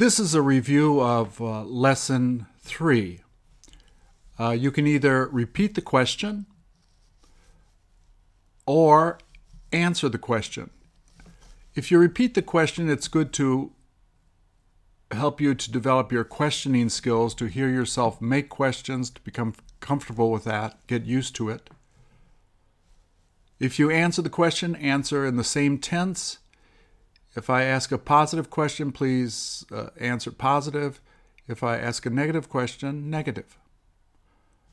This is a review of uh, lesson three. Uh, you can either repeat the question or answer the question. If you repeat the question, it's good to help you to develop your questioning skills, to hear yourself make questions, to become comfortable with that, get used to it. If you answer the question, answer in the same tense. If I ask a positive question, please uh, answer positive. If I ask a negative question, negative.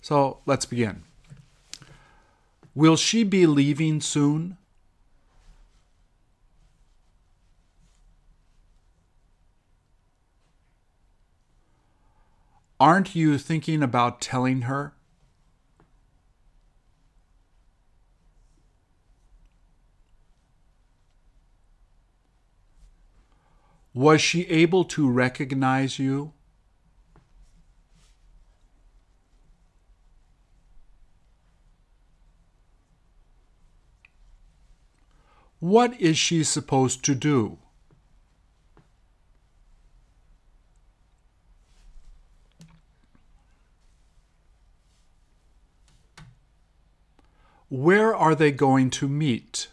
So let's begin. Will she be leaving soon? Aren't you thinking about telling her? Was she able to recognize you? What is she supposed to do? Where are they going to meet?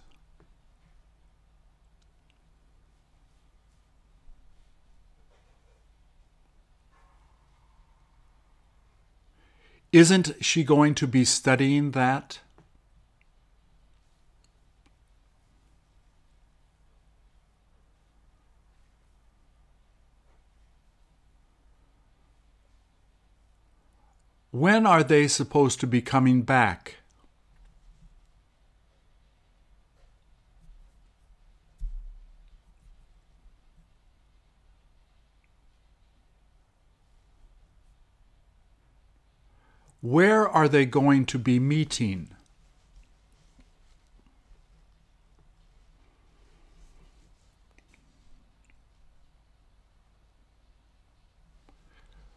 Isn't she going to be studying that? When are they supposed to be coming back? Where are they going to be meeting?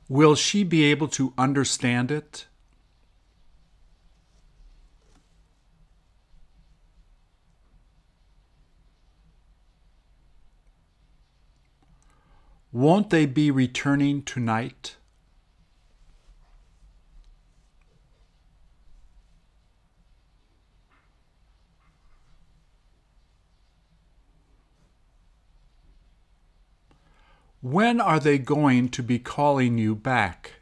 Will she be able to understand it? Won't they be returning tonight? When are they going to be calling you back?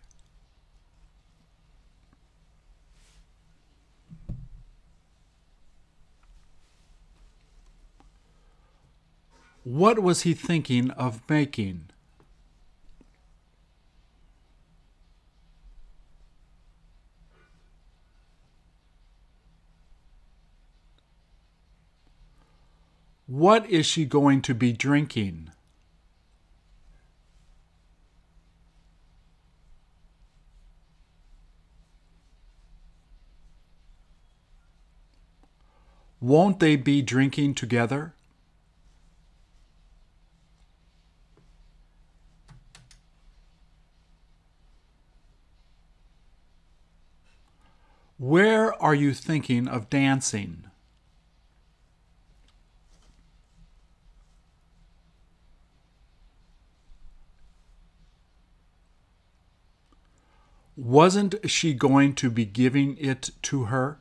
What was he thinking of making? What is she going to be drinking? Won't they be drinking together? Where are you thinking of dancing? Wasn't she going to be giving it to her?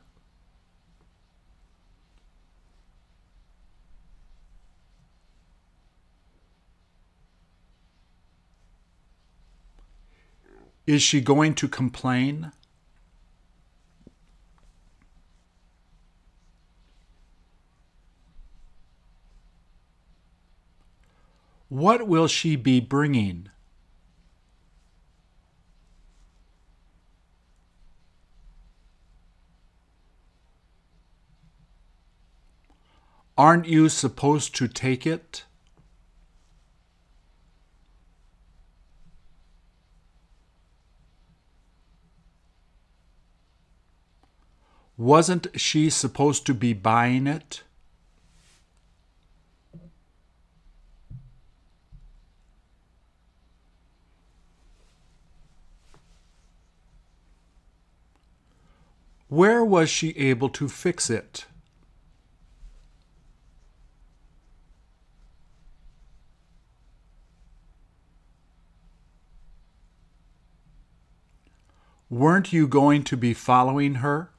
Is she going to complain? What will she be bringing? Aren't you supposed to take it? Wasn't she supposed to be buying it? Where was she able to fix it? Weren't you going to be following her?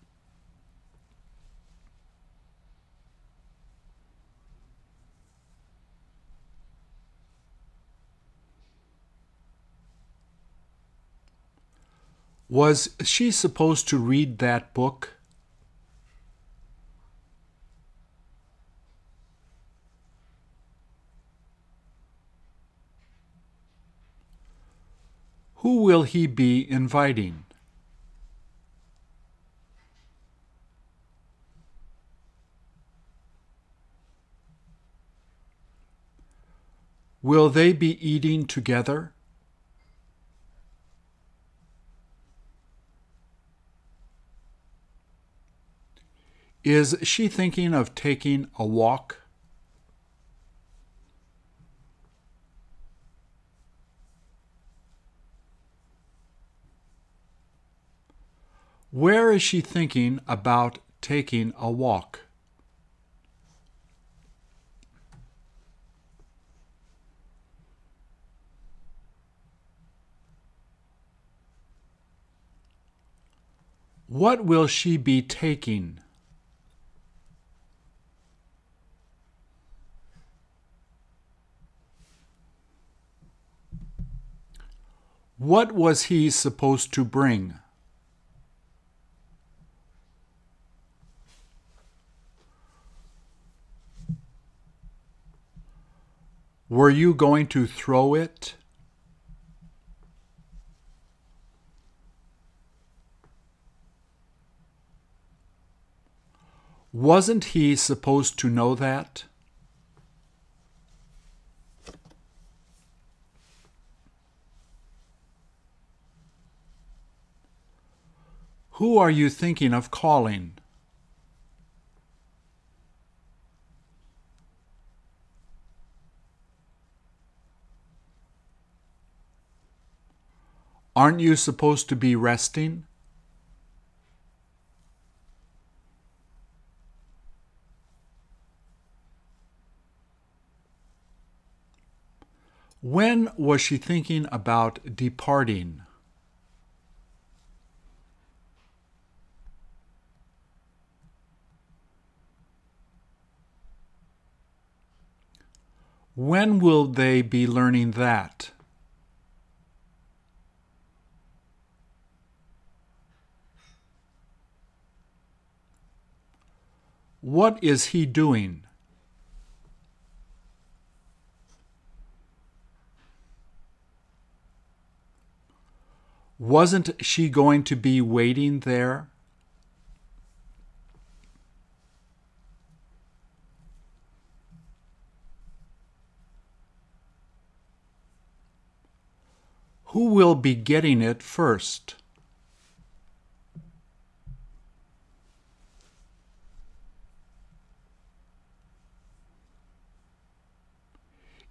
Was she supposed to read that book? Who will he be inviting? Will they be eating together? Is she thinking of taking a walk? Where is she thinking about taking a walk? What will she be taking? What was he supposed to bring? Were you going to throw it? Wasn't he supposed to know that? Who are you thinking of calling? Aren't you supposed to be resting? When was she thinking about departing? When will they be learning that? What is he doing? Wasn't she going to be waiting there? Who will be getting it first?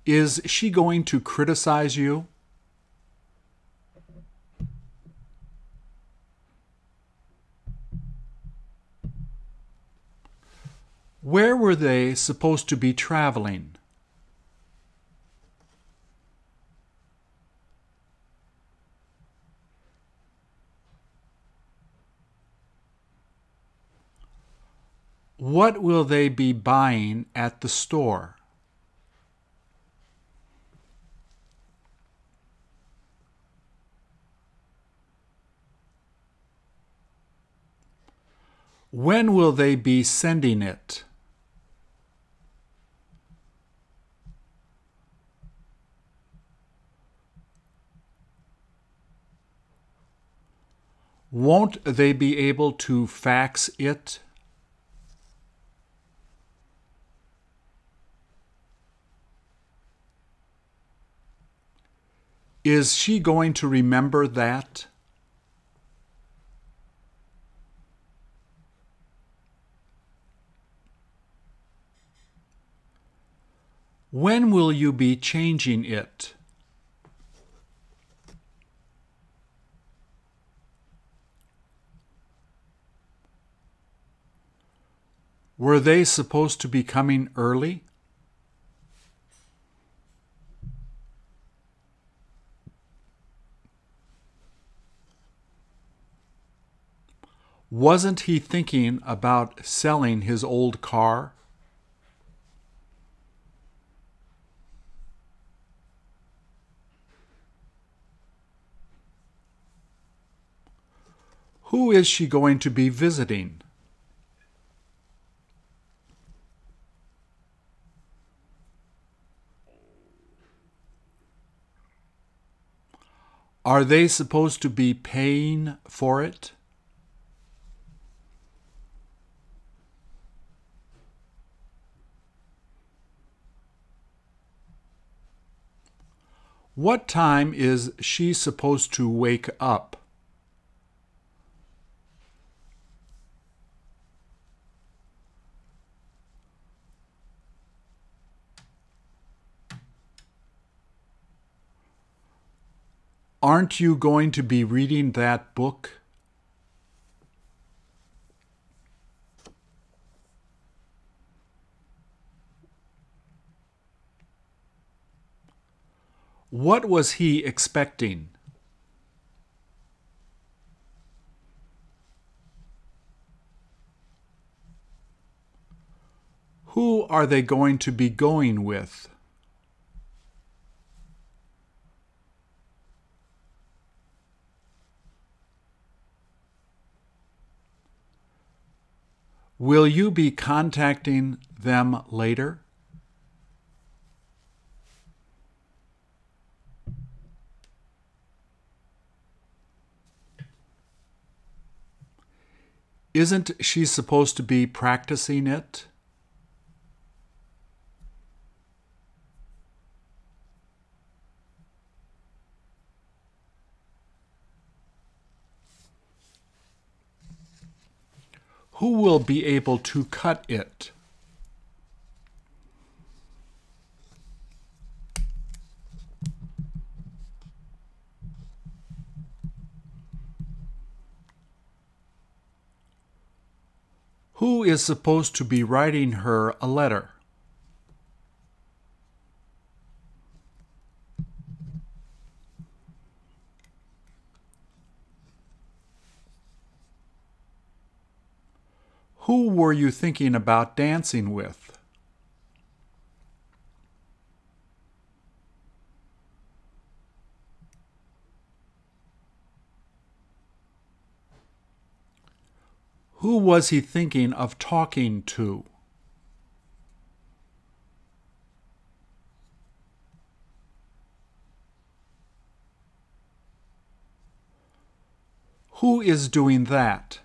Is she going to criticize you? Where were they supposed to be traveling? What will they be buying at the store? When will they be sending it? Won't they be able to fax it? Is she going to remember that? When will you be changing it? Were they supposed to be coming early? Wasn't he thinking about selling his old car? Who is she going to be visiting? Are they supposed to be paying for it? What time is she supposed to wake up? Aren't you going to be reading that book? What was he expecting? Who are they going to be going with? Will you be contacting them later? Isn't she supposed to be practicing it? Who will be able to cut it? Who is supposed to be writing her a letter? Who were you thinking about dancing with? Who was he thinking of talking to? Who is doing that?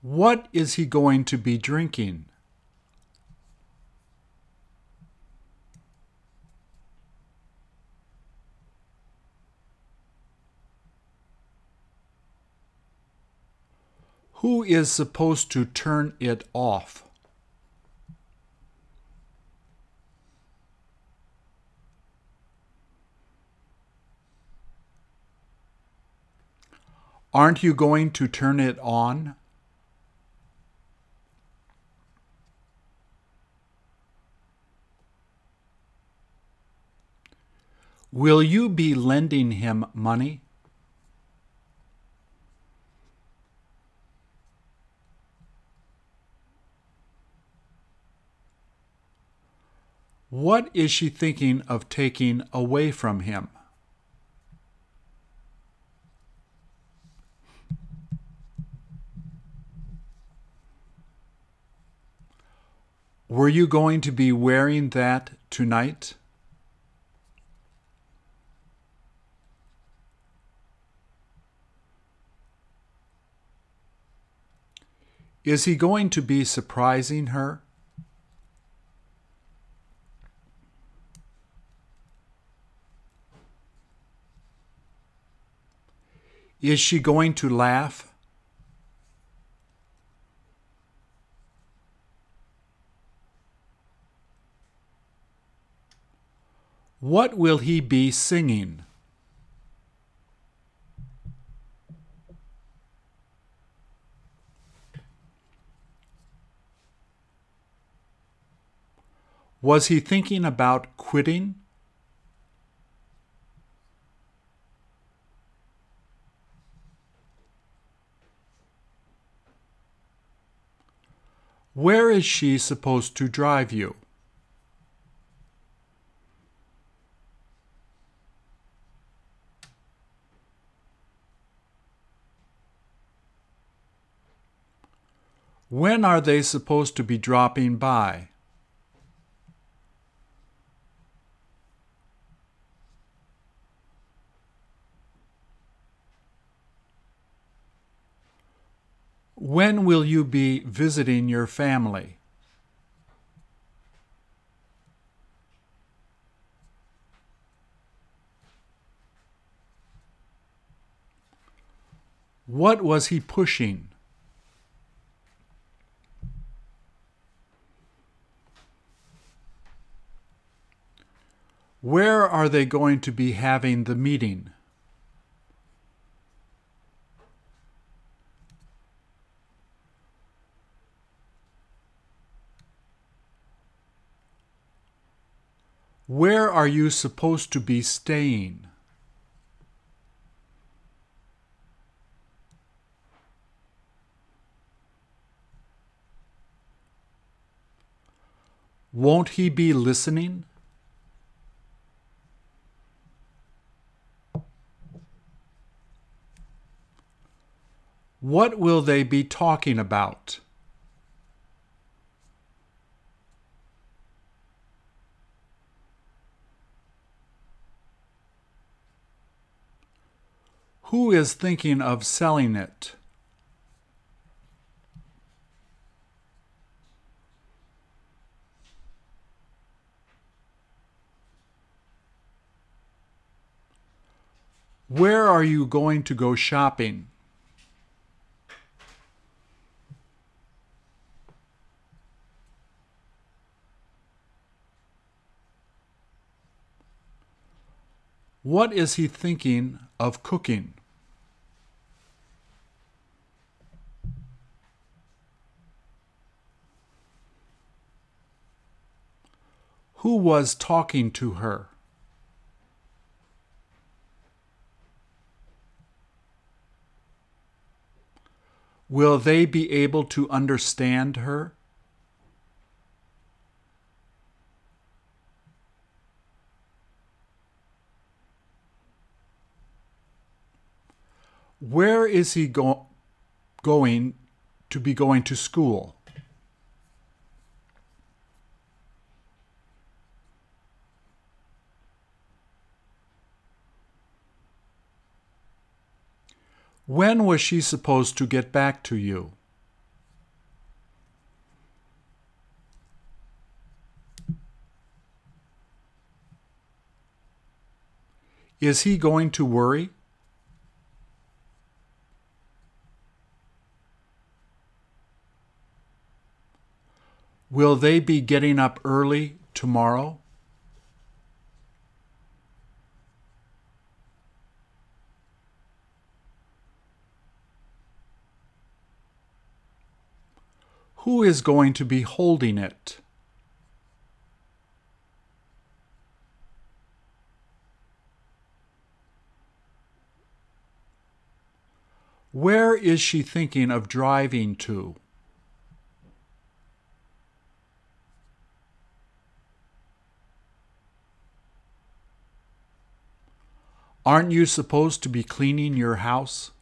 What is he going to be drinking? Who is supposed to turn it off? Aren't you going to turn it on? Will you be lending him money? What is she thinking of taking away from him? Were you going to be wearing that tonight? Is he going to be surprising her? Is she going to laugh? What will he be singing? Was he thinking about quitting? Where is she supposed to drive you? When are they supposed to be dropping by? When will you be visiting your family? What was he pushing? Where are they going to be having the meeting? Where are you supposed to be staying? Won't he be listening? What will they be talking about? Who is thinking of selling it? Where are you going to go shopping? What is he thinking of cooking? Who was talking to her? Will they be able to understand her? Where is he go- going to be going to school? When was she supposed to get back to you? Is he going to worry? Will they be getting up early tomorrow? Who is going to be holding it? Where is she thinking of driving to? Aren't you supposed to be cleaning your house?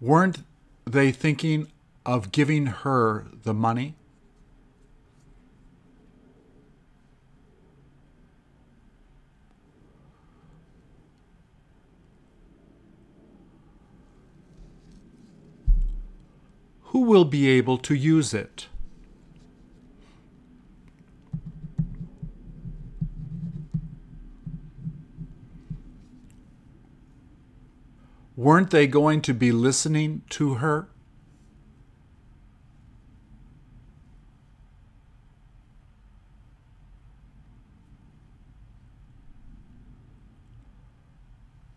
Weren't they thinking of giving her the money? Who will be able to use it? Weren't they going to be listening to her?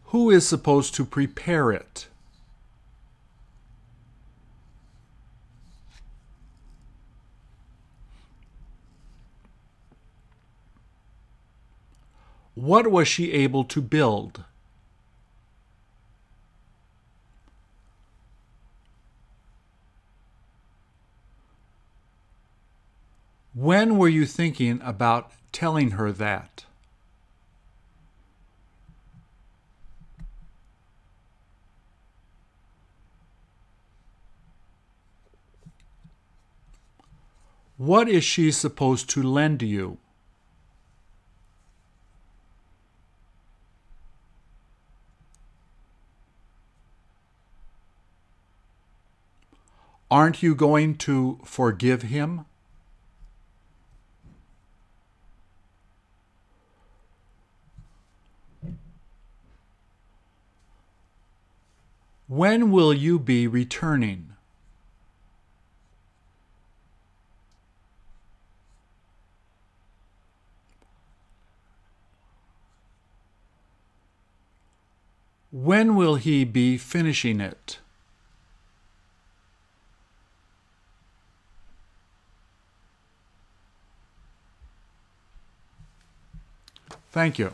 Who is supposed to prepare it? What was she able to build? When were you thinking about telling her that? What is she supposed to lend you? Aren't you going to forgive him? When will you be returning? When will he be finishing it? Thank you.